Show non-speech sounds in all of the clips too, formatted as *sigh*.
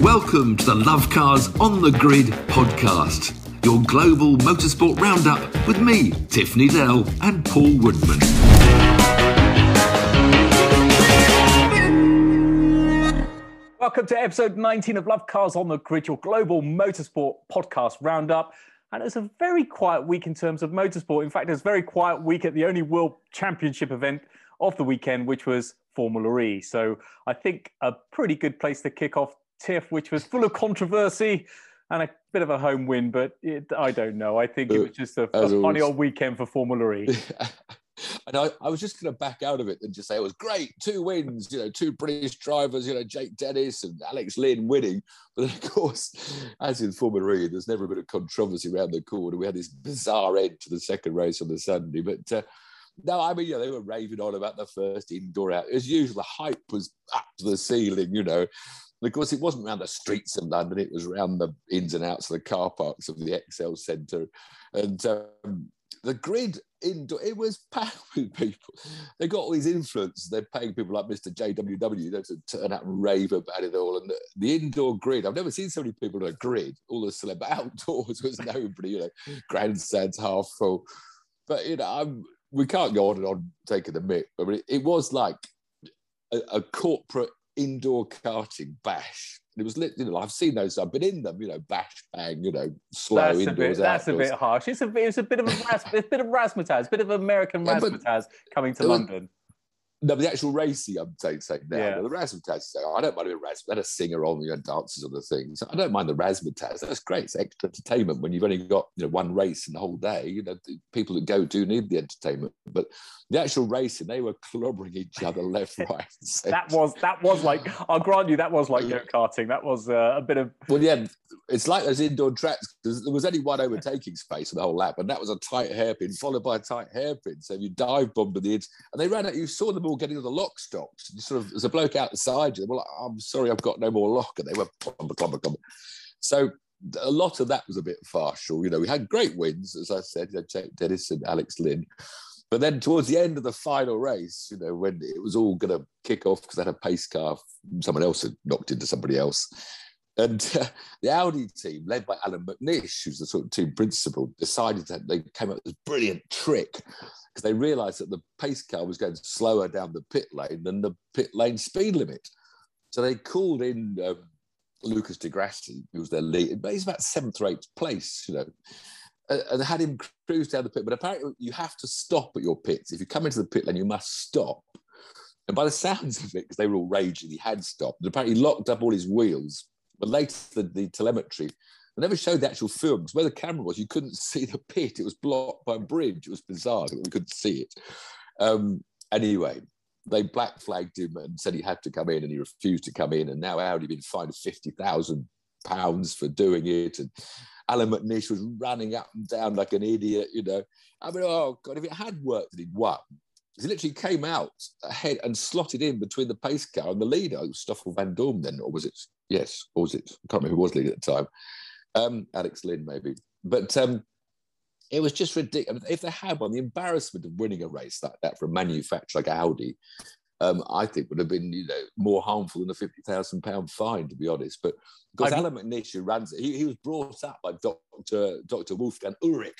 Welcome to the Love Cars on the Grid podcast, your global motorsport roundup with me, Tiff Needell, and Paul Woodman. Welcome to episode 19 of Love Cars on the Grid, your global motorsport podcast roundup. And it's a very quiet week in terms of motorsport. In fact, it's a very quiet week at the only World Championship event of the weekend, which was Formula E. So I think a pretty good place to kick off Tiff, which was full of controversy and a bit of a home win, but it, I don't know. I think it was just a, a funny old weekend for Formula E. *laughs* and I, I, was just going to back out of it and just say it was great, two wins, you know, two British drivers, you know, Jake Dennis and Alex Lynn winning. But of course, as in Formula E, there's never a bit of controversy around the corner. We had this bizarre end to the second race on the Sunday, but. Uh, no, I mean, yeah, they were raving on about the first indoor out. As usual, the hype was up to the ceiling, you know. Of course, it wasn't around the streets of London, it was around the ins and outs of the car parks of the ExCeL Centre. And um, the grid indoor, it was packed *laughs* with people. They got all these influences. They're paying people like Mr. JWW you know, to turn out and rave about it all. And the, the, indoor grid, I've never seen so many people on a grid, all the celeb *laughs* outdoors was nobody, you know, grandstands half full. But, you know, I'm, we can't go on and on taking the mic. I mean, it, it was like a, a corporate indoor karting bash. It was lit, you know, I've seen those. I've been in them, you know, bash bang, you know, slow that's indoors. A bit, that's outdoors. a bit harsh. It's a, it's a bit of a, a bit of razzmatazz, a bit of American yeah, razzmatazz coming to London. No, but the actual racing, I'm saying, saying now, yeah. the razzmatazz, I don't mind a razzmatazz. Let a singer on, you know, dances on the things. I don't mind the razzmatazz. That's great. It's extra entertainment when you've only got, you know, one race in the whole day. You know, people that go do need the entertainment. But the actual racing, they were clobbering each other *laughs* left, right, that was that was like. I'll grant you, that was like go karting. That was uh, a bit of. Well, yeah, it's like those indoor tracks because there was only one overtaking space for the whole lap, and that was a tight hairpin followed by a tight hairpin. So you dive bombed to the edge, and they ran at you. Saw them all getting on the lock stops. You sort of there's a bloke outside. Well, I'm sorry, I've got no more lock, and they were clumber, clumber, clumber. So a lot of that was a bit farcical. You know, we had great wins, as I said, you know, Jake Dennis and Alex Lynn. But then towards the end of the final race, you know, when it was all going to kick off because they had a pace car, someone else had knocked into somebody else. And uh, the Audi team, led by Allan McNish, who's the sort of team principal, decided that they came up with this brilliant trick because they realised that the pace car was going slower down the pit lane than the pit lane speed limit. So they called in um, Lucas di Grassi, who was their lead. But he's about seventh or eighth place, you know, and had him cruise down the pit. But apparently, you have to stop at your pits. If you come into the pit lane, you must stop. And by the *laughs* sounds of it, because they were all raging, he had stopped. And apparently, locked up all his wheels but later, the, the telemetry, they never showed the actual films. Where the camera was, you couldn't *laughs* see the pit. It was blocked by a bridge. It was bizarre. We couldn't see it. Um, anyway, they black flagged him and said he had to come in, and he refused to come in. And now Audi been fined fifty thousand pounds for doing it. And Allan McNish was running up and down like an idiot. You know, I mean, oh god, if it had worked, he'd won. He literally came out ahead and slotted in between the pace car and the leader. It Van Stoffel Vandoorne then, or was it Yes, or was it? I can't remember who was leading at the time. Um, Alex Lynn, maybe. But um, it was just ridiculous. If they had one, the embarrassment of winning a race like that for a manufacturer like Audi, um, I think would have been, you know, more harmful than a fifty thousand pound fine, to be honest. But because Allan McNish, who runs it, he, he was brought up by Doctor Doctor Wolfgang Ullrich,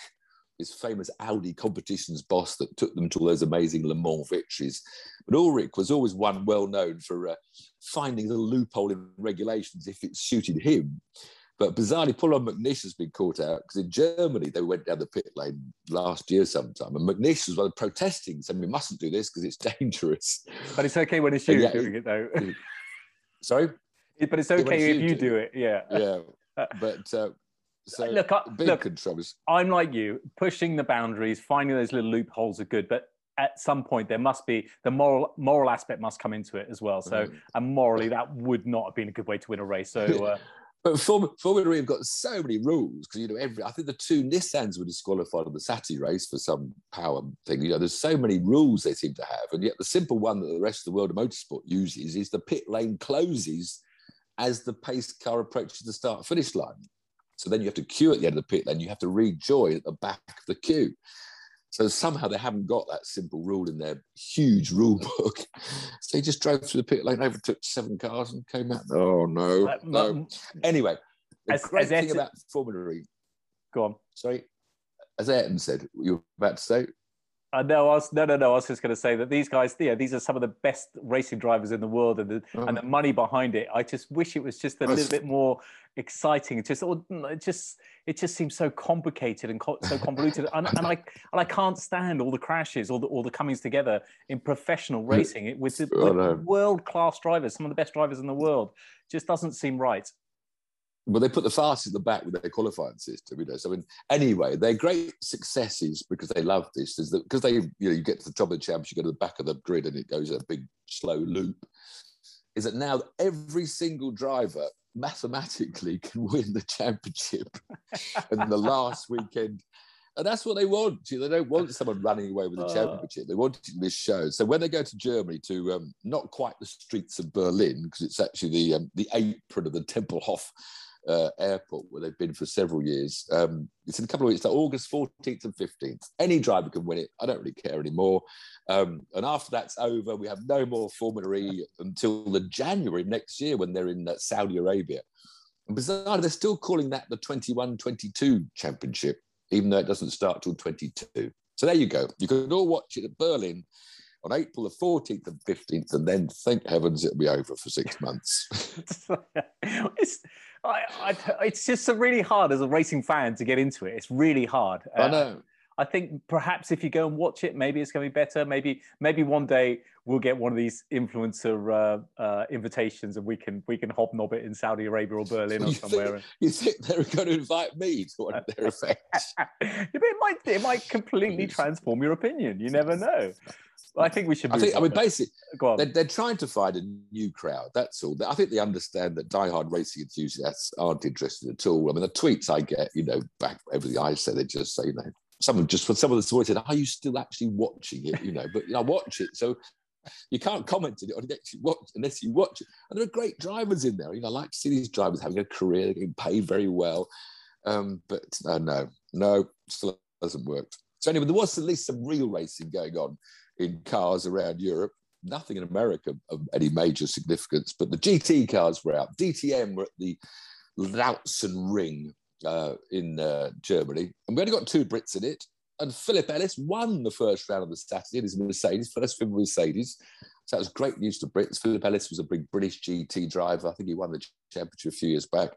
his famous Audi competitions boss that took them to all those amazing Le Mans victories. But Ullrich was always one well known for uh, finding the loophole in regulations if it suited him. But bizarrely, Paul McNish has been caught out because in Germany they went down the pit lane last year sometime, and McNish was one protesting, saying we mustn't do this because it's *laughs* dangerous. But it's okay when it's you yeah, doing it, though. Sorry, but it's okay if you do. do it. Yeah, yeah. But uh, so look, I, look, I'm like you, pushing the boundaries, finding those little loopholes are good, but at some point there must be the moral moral aspect must come into it as well. So, mm. and morally, that would not have been a good way to win a race. So. *laughs* Uh, but Formula, Formula E have got so many rules because you know every. I think the two Nissans were disqualified on the Saturday race for some power thing. You know, there's so many rules they seem to have, and yet the simple one that the rest of the world of motorsport uses is the pit lane closes as the pace car approaches the start finish line. So then you have to queue at the end of the pit, then you have to rejoin at the back of the queue. So somehow they haven't got that simple rule in their huge rule book. *laughs* So they just drove through the pit lane, overtook seven cars, and came out. Oh no, Uh, no. Anyway, the As- great as thing Ayrton- about Formula E, Go on. sorry, as Ayrton said, you were about to say, Uh, no, I was no, no, no. I was just going to say that these guys, yeah, these are some of the best racing drivers in the world, and the and the money behind it. I just wish it was just a little bit more exciting. It just, it just, it just seems so complicated and co- so convoluted, and, and I and I can't stand all the crashes, all the all the comings together in professional racing it- was with know. world class drivers, some of the best drivers in the world. Just doesn't seem right. Well, they put the fastest at the back with their qualifying system, you know. So, I mean, anyway, their great successes because they love this is that because they, you know, you get to the top of the championship, you go to the back of the grid, and it goes a big slow loop. Is that now every single driver mathematically *laughs* can win the championship *laughs* in the last weekend. And that's what they want. They don't want someone running away with the Uh. championship. They want it in this show. So when they go to Germany to um, not quite the streets of Berlin, because it's actually the um, the apron of the Tempelhof uh, airport where they've been for several years. Um, it's in a couple of weeks, so August 14th and 15th. Any driver can win it. I don't really care anymore. Um, and after that's over, we have no more Formula E until the January next year when they're in uh, Saudi Arabia. And they're still calling that the 21 22 championship, even though it doesn't start till 22. So there you go. You can all watch it at Berlin on April the 14th and 15th, and then thank heavens it'll be over for six months. *laughs* it's, I, I, it's just really hard as a racing fan to get into it. It's really hard. I Uh, know. I think perhaps if you go and watch it, maybe it's going to be better. Maybe maybe one day we'll get one of these influencer uh, uh, invitations and we can we can hobnob it in Saudi Arabia or Berlin or You somewhere. You think they're going to invite me to one of their *laughs* events? It might it might completely transform your opinion. You never know. *laughs* I think we should. I think, I mean, basically, on. they're, they're trying to find a new crowd. That's all. I think they understand that diehard racing enthusiasts aren't interested at all. I mean, the tweets I get, you know, back everything I say, they just say, you know, someone just for some of the stories said, "Are you still actually watching it?" You know, but you know, I watch it, so you can't comment on it unless you watch, unless you watch it. And there are great drivers in there. You know, I like to see these drivers having a career, getting paid very well. Um, but uh, no, no, still hasn't worked. So anyway, there was at least some real racing going on in cars around Europe. Nothing in America of any major significance, but the GT cars were out. DTM were at the Lausitzring uh, in uh, Germany, and we only got two Brits in it. And Philip Ellis won the first round of the Saturday in his Mercedes, first for Mercedes. So that was great news to Brits. Philip Ellis was a big British GT driver. I think he won the championship a few years back.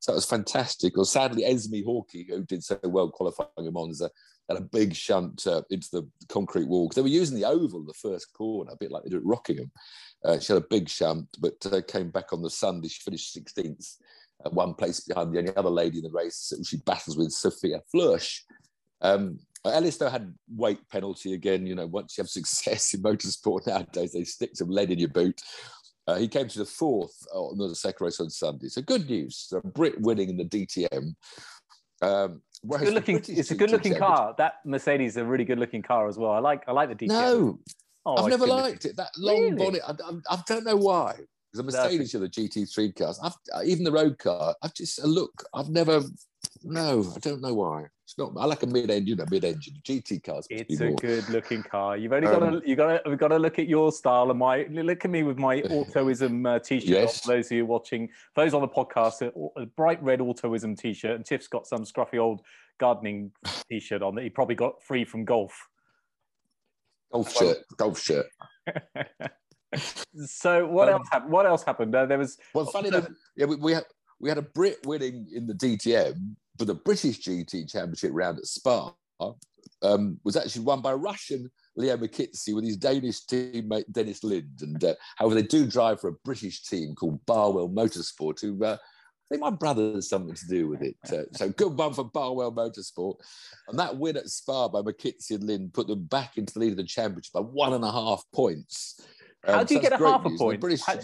So that was fantastic. Well, sadly, Esmee Hawkey, who did so well qualifying in Monza, had a big shunt uh, into the concrete wall because they were using the oval the first corner, a bit like they do at Rockingham. Uh, she had a big shunt, but uh, came back on the Sunday. She finished 16th, uh, one place behind the only other lady in the race. She battles with Sophia Flörsch. Um, Ellis, though, had weight penalty again. You know, once you have *laughs* success in motorsport nowadays, they stick some lead in your boot. Uh, he came to the fourth on the second race on Sunday. So good news. So Brit winning in the DTM. Um, whereas good looking. It's a good looking car. That Mercedes is a really good looking car as well. I like. I like the DTM. No, Oh, I've never liked it. That long Really? bonnet, I, I, I don't know why. Because the No, I Mercedes are the GT3 cars. I've, even the road car, I've just, uh, look, I've never, no, I don't know why. It's not, I like a mid-engine, you know, mid-engine. GT cars It's a good looking car. You've only Um, got to you got to we've got to look at your style and my look at me with my *laughs* autoism uh, t-shirt. Yes. For those of you watching, those on the podcast, a, a bright red autoism t-shirt, and Tiff's got some scruffy old gardening *laughs* t-shirt on that he probably got free from golf. Golf shirt, golf shirt. *laughs* so what Um, else happened? What else happened? Uh, there was Well, funny enough, yeah, we, we had we had a Brit winning in the DTM, but the British GT Championship round at Spa um, was actually won by Russian Leo McKinsey with his Danish teammate Dennis Lind. And uh, however, they do drive for a British team called Barwell Motorsport, who uh, I think my brother has something to do with it. Uh, so good one for Barwell Motorsport. And that win at Spa by McKinsey and Lind put them back into the lead of the championship by one and a half points. how Um, do you so get a half a point? British- How,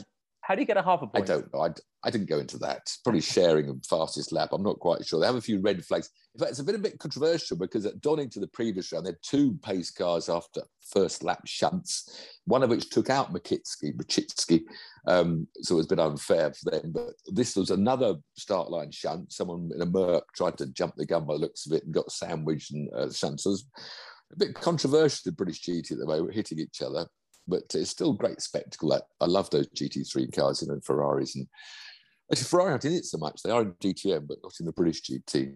how do you get a half a I point? I don't know. I, I didn't go into that. Probably sharing the fastest lap. I'm not quite sure. They have a few red flags. In fact, it's a bit a bit controversial because at Donington, to the previous round, they had two pace cars after first lap shunts, one of which took out Makitsky, Machitsky. Um, so it was a bit unfair for them. But this was another start line shunt. Someone in a Merc tried to jump the gun by the looks of it and got sandwiched and uh, shunt. So there's a bit controversial, the British GT at the moment, hitting each other, but it's still a great spectacle. I, I love those GT3 cars, you know, Ferraris. And actually, Ferrari aren't in it so much. They are in DTM, but not in the British GT.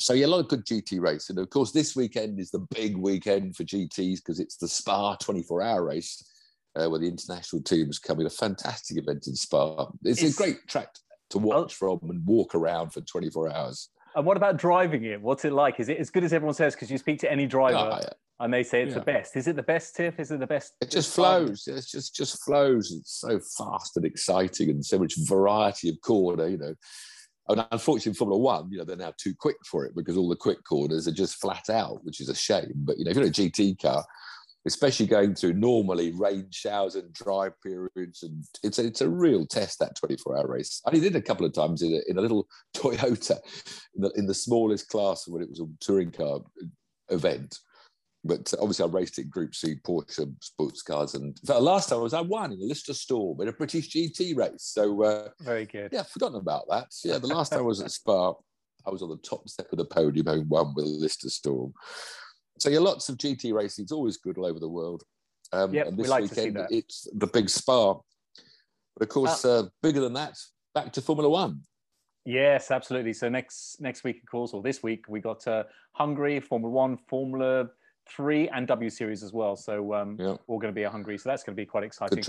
So, yeah, a lot of good GT racing. Of course, this weekend is the big weekend for GTs because it's the Spa 24 hour race. Uh, where the international teams come in a fantastic event in Spa. It's, it's a great track to watch from and walk around for 24 hours. And what about driving it? What's it like? Is it as good as everyone says? Because you speak to any driver oh, yeah. And they say it's yeah. the best. Is it the best, Tiff? Is it the best? It just flows. It just just flows. It's so fast and exciting and so much variety of corner, you know. And unfortunately, in Formula One, you know, they're now too quick for it because all the quick corners are just flat out, which is a shame. But you know, if you're a GT car, especially going through normally rain showers and dry periods. And it's a, it's a real test, that 24 hour race. I did a couple of times in a, in a little *laughs* Toyota in the, in the smallest class when it was a touring car event. But obviously, I raced in Group C Porsche sports cars, and the last time I was I won in the Lister Storm in a British GT race. So uh, very good. Yeah, forgotten about that. Yeah, the last time I was at *laughs* Spa, I was on the top step of the podium, having won with a Lister Storm. So yeah, lots of GT racing. It's always good all over the world. Um, and this like weekend it's the big Spa. But of course, uh, uh, bigger than that, back to Formula One. Yes, absolutely. So next next week, of course, or this week, we got uh, Hungary, Formula One, Formula Three, and W Series as well. So um, yeah. all going to be at Hungary. So that's going to be quite exciting.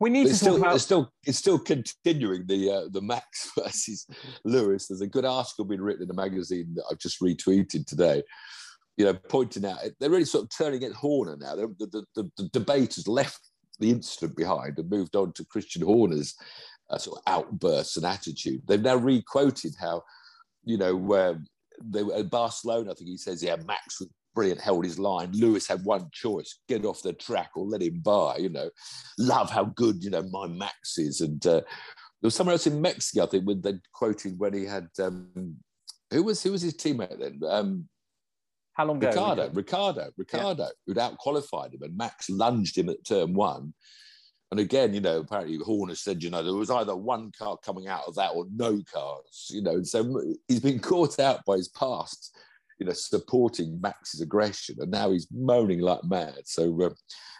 We need it's to still, about... It's still, it's still continuing the uh, the Max *laughs* versus Lewis. There's a good article being written in the magazine that I've just retweeted today you know, pointing out they're really sort of turning against Horner now. The, the, the, the, debate has left the incident behind and moved on to Christian Horner's uh, sort of outbursts and attitude. They've now re-quoted how, you know, where they were at Barcelona. I think he says, "Yeah, Max was brilliant, held his line. Lewis had one choice: get off the track or let him by." You know, love how good you know my Max is. And uh, there was somewhere else in Mexico, I think, when they quoted when he had um, who was who was his teammate then. Um, how long ago? Ricardo, Ricardo, Ricciardo, yeah. who'd outqualified him, and Max lunged him at turn one. And again, you know, apparently Horner said, you know, there was either one car coming out of that or no cars, you know. So he's been caught out by his past, you know, supporting Max's aggression, and now he's moaning like mad. So uh,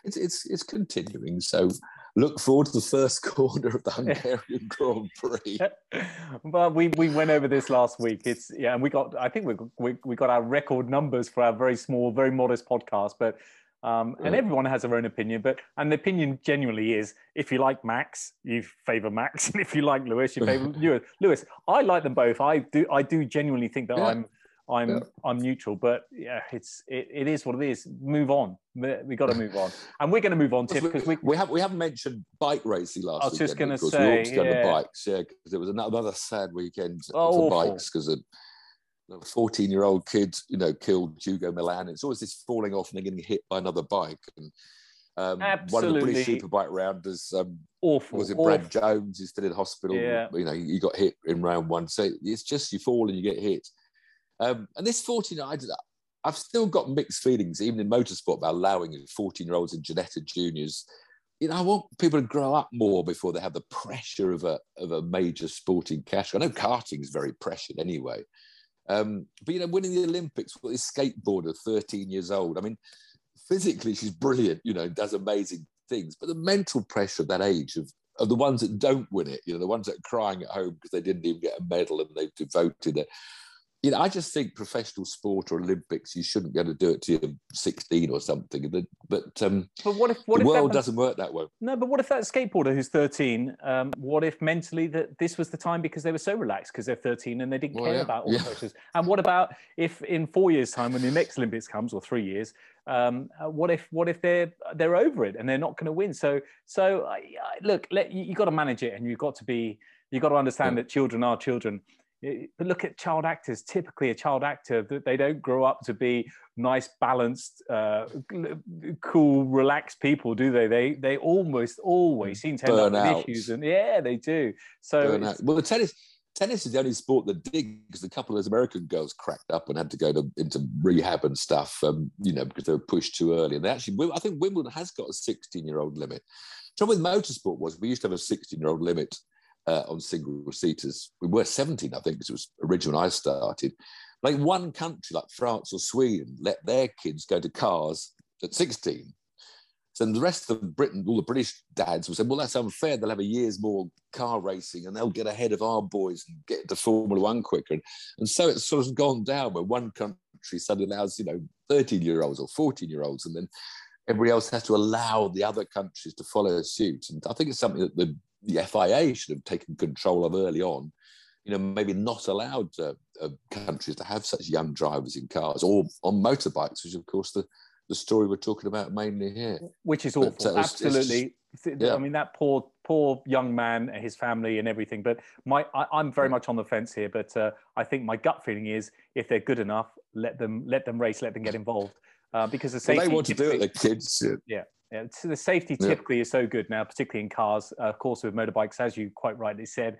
it's it's it's continuing. So look forward to the first *laughs* corner of the Hungarian Grand Prix. *laughs* well, we, we went over this last week. It's yeah, and we got I think we, we we got our record numbers for our very small, very modest podcast, but. Um, and everyone has their own opinion, but and the opinion genuinely is if you like Max, you favour Max, *laughs* and if you like Lewis, you favour Lewis. Lewis, I like them both. I do. I do genuinely think that yeah. I'm I'm yeah. I'm neutral, but yeah, it's it, it is what it is. Move on. We got to move on, and we're going to move on, Tiff, because we, we have we haven't mentioned bike racing last. I was weekend, just going to say, we yeah. the bikes, yeah, because it was another sad weekend oh, for bikes because a 14 year old kid, you know, killed Hugo Millán. It's always this falling off and then getting hit by another bike. And um, one of the British Superbike rounders, um, awful. Was it awful. Brad Jones? He's still in hospital. Yeah. You know, he got hit in round one. So it's just you fall and you get hit. Um, and this 14, I, I've still got mixed feelings, even in motorsport, about allowing 14 year olds and Ginetta juniors. You know, I want people to grow up more before they have the pressure of a, of a major sporting cash. I know karting is very pressured anyway. Um, but, you know, winning the Olympics with this skateboarder, 13 years old, I mean, physically, she's brilliant, you know, does amazing things. But the mental pressure of that age of, of the ones that don't win it, you know, the ones that are crying at home because they didn't even get a medal and they've devoted it you know, I just think professional sport or Olympics, you shouldn't be able to do it to you're 16 or something. But but, um, but what if what the if world that, doesn't work that way? No, but what if that skateboarder who's 13? Um, what if mentally that this was the time because they were so relaxed because they're 13 and they didn't well, care yeah, about all yeah. the pressures? And what about if in four years' time, when the next Olympics comes or three years, um, uh, what if what if they're they're over it and they're not going to win? So so uh, look, let, you, you got to manage it and you've got to be you've got to understand yeah. that children are children but look at child actors. Typically, a child actor they don't grow up to be nice, balanced, uh, cool, relaxed people, do they? They they almost always seem to end Burn up out. issues, and yeah, they do. So well, tennis tennis is the only sport that did because a couple of those American girls cracked up and had to go to, into rehab and stuff, um, you know, because they were pushed too early. And they actually, I think Wimbledon has got a 16 year old limit. The trouble with motorsport was we used to have a 16 year old limit uh, on single seaters. We were 17, I think, because it was original I started. like one country like France or Sweden let their kids go to cars at 16. So the rest of Britain, all the British dads will say, well, that's unfair. They'll have a year's more car racing and they'll get ahead of our boys and get to Formula One quicker. And, and so it's sort of gone down where one country suddenly allows, you know, 13 year olds or 14 year olds. And then everybody else has to allow the other countries to follow suit. And I think it's something that the, the FIA should have taken control of early on. You know, maybe not allowed uh, uh, countries to have such young drivers in cars or on motorbikes, which of course the the story we're talking about mainly here. Which is awful. But, uh, Absolutely. yeah. I mean, that poor, poor young man, and his family, and everything. But my, I, am very much on the fence here. But uh, I think my gut feeling is, if they're good enough, let them let them race, let them get involved, uh, because the safety. Well, they want to do it. The kids. Yeah. Yeah, so the safety typically yeah. is so good now, particularly in cars. Uh, of course, with motorbikes, as you quite rightly said,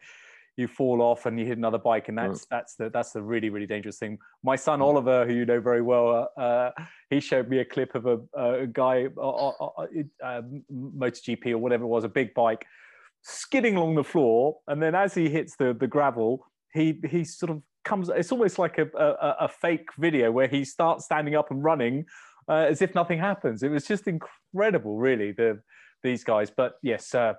you fall off and you hit another bike, and that's that's the that's the really really dangerous thing. My son Oliver, who you know very well, uh, he showed me a clip of a, a guy, uh, uh, uh, uh MotoGP or whatever it was, a big bike, skidding along the floor, and then as he hits the the gravel, he he sort of comes. It's almost like a a, a fake video where he starts standing up and running uh, as if nothing happens. It was just incredible, really. The these guys, but yes, uh,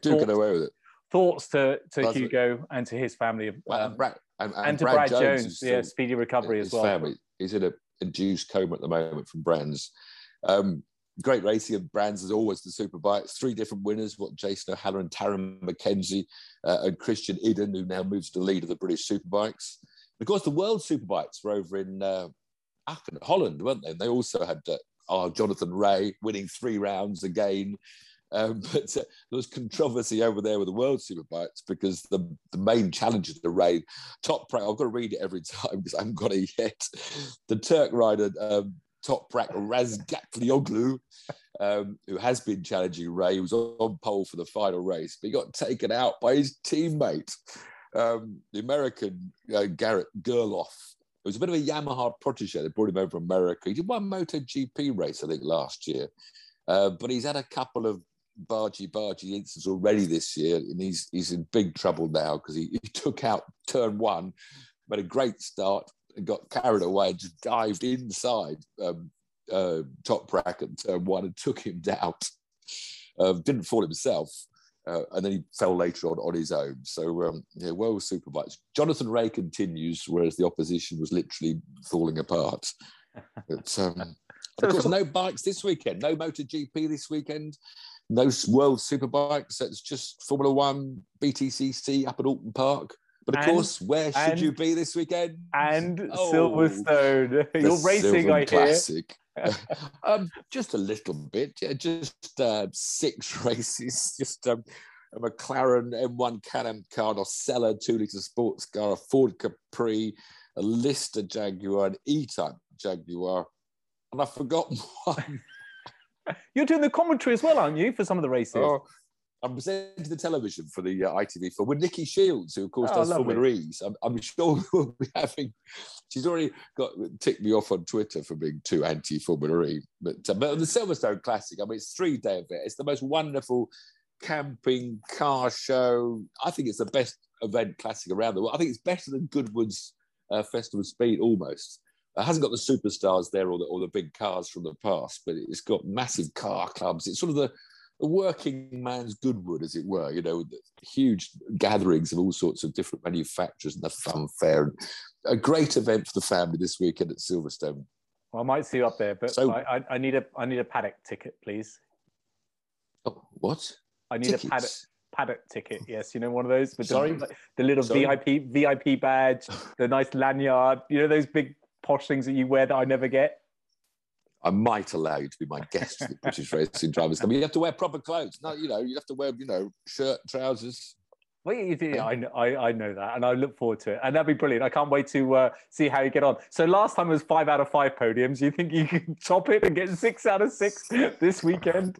do get away with it. Thoughts to to Hugo and to his family, um, and, Brad, and, and, and, to Brad, Brad Jones, Jones yeah, speedy recovery as well. Family, he's in a induced coma at the moment from Brands. Um, great racing of Brands as always the superbikes. Three different winners: what Jason O'Halloran and Tarran Mackenzie uh, and Christian Iddon, who now moves to the lead of the British superbikes. Of course, the World Superbikes were over in uh, Assen, Holland, weren't they? And they also had uh, our Jonathan Rea winning three rounds again. Um, *laughs* but uh, there was controversy over there with the World Superbikes because the, the main challenger to Top Toprak, I've got to read it every *laughs* time because I haven't got it yet. The Turk rider, um, Toprak Razgatlioglu, um, who has been challenging Rea, was on pole for the final race, but he got taken out by his teammate, um, the American uh, Garrett Gerloff. It was a bit of a Yamaha protege. They brought him over from America. He did one MotoGP race, I think, last year. Uh, but he's had a couple of bargy bargy incidents already this year, and he's he's in big trouble now because he, he took out turn one, made a great start and got carried away and just dived inside um, uh, Toprak at turn one and took him down. Uh, didn't fall himself. Uh, and then he fell later on on his own. So, um, yeah, well supervised. Jonathan Rea continues, whereas the opposition was literally falling apart. *laughs* But, um, of course, no bikes this weekend, no MotoGP this weekend no World Superbikes. It's just Formula One, BTCC up at Oulton Park. But of and, course, where should and, you be this weekend? And oh, Silverstone. *laughs* You're racing, I Classic. *laughs* *laughs* um, just a little bit. Yeah, just uh, six races. Just um, a McLaren M1 Can-Am car, a Osella 2 litre sports car, a Ford Capri, a Lister Jaguar, an E-Type Jaguar. And I've forgotten one. You're doing the commentary as well, aren't you, for some of the races? Oh, I'm presenting the television for the uh, ITV4 with Nikki Shields, who of course oh, does Formula E's. I'm, I'm, sure *laughs* we'll be having. She's already got ticked me off on Twitter for being too anti Formula E. But uh, but the Silverstone Classic, I mean, it's three day event. It's the most wonderful camping car show. I think it's the best event classic around the world. I think it's better than Goodwood's uh, Festival of Speed almost. It hasn't got the superstars there or the, or the big cars from the past, but it's got massive car clubs. It's sort of the, the working man's Goodwood, as it were, you know, huge gatherings of all sorts of different manufacturers and the fun fair. And a great event for the family this weekend at Silverstone. Well, I might see you up there, but so, I, I, need a I need a paddock ticket, please. Oh, what? I need Tickets? a paddock paddock ticket. Yes, you know one of those But Sorry? The, the little Sorry? VIP VIP badge, *laughs* the nice lanyard. You know those big posh things that you wear that I never get? I might allow you to be my guest at the British Racing Drivers Club. You have to wear proper clothes. No, you know, you have to wear, you know, shirt, trousers. Well, you do. I, I, I know that, and I look forward to it, and that'd be brilliant. I can't wait to uh, see how you get on. So last time was five out of five podiums. You think you can *laughs* top it and get six out of six this weekend?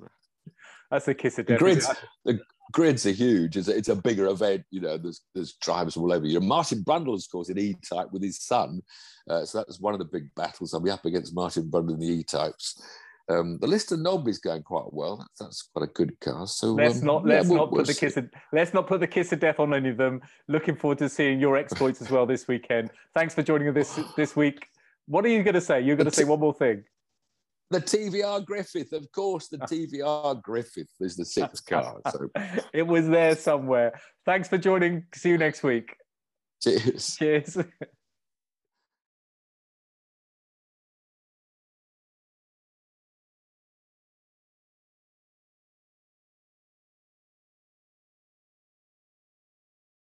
That's a kiss of death. The grids, the, grids are huge. It's a, it's a bigger event. You know, there's there's drivers all over. You know, Martin Brundle, of course, in E-Type with his son. Uh, so that's one of the big battles. I'll be up against Martin Brundle in the E-Types. Um, the Lister Knob is going quite well. That's, that's quite a good car. So let's um, not yeah, let's we'll- not we'll put the see. kiss of, let's not put the kiss of death on any of them. Looking forward to seeing your exploits as well this weekend. Thanks for joining us this this week. What are you going to say? You're going to say one more thing. The TVR Griffith, of course. The *laughs* TVR Griffith is the sixth *laughs* car. So it was there somewhere. Thanks for joining. See you next week. cheers. Cheers. *laughs*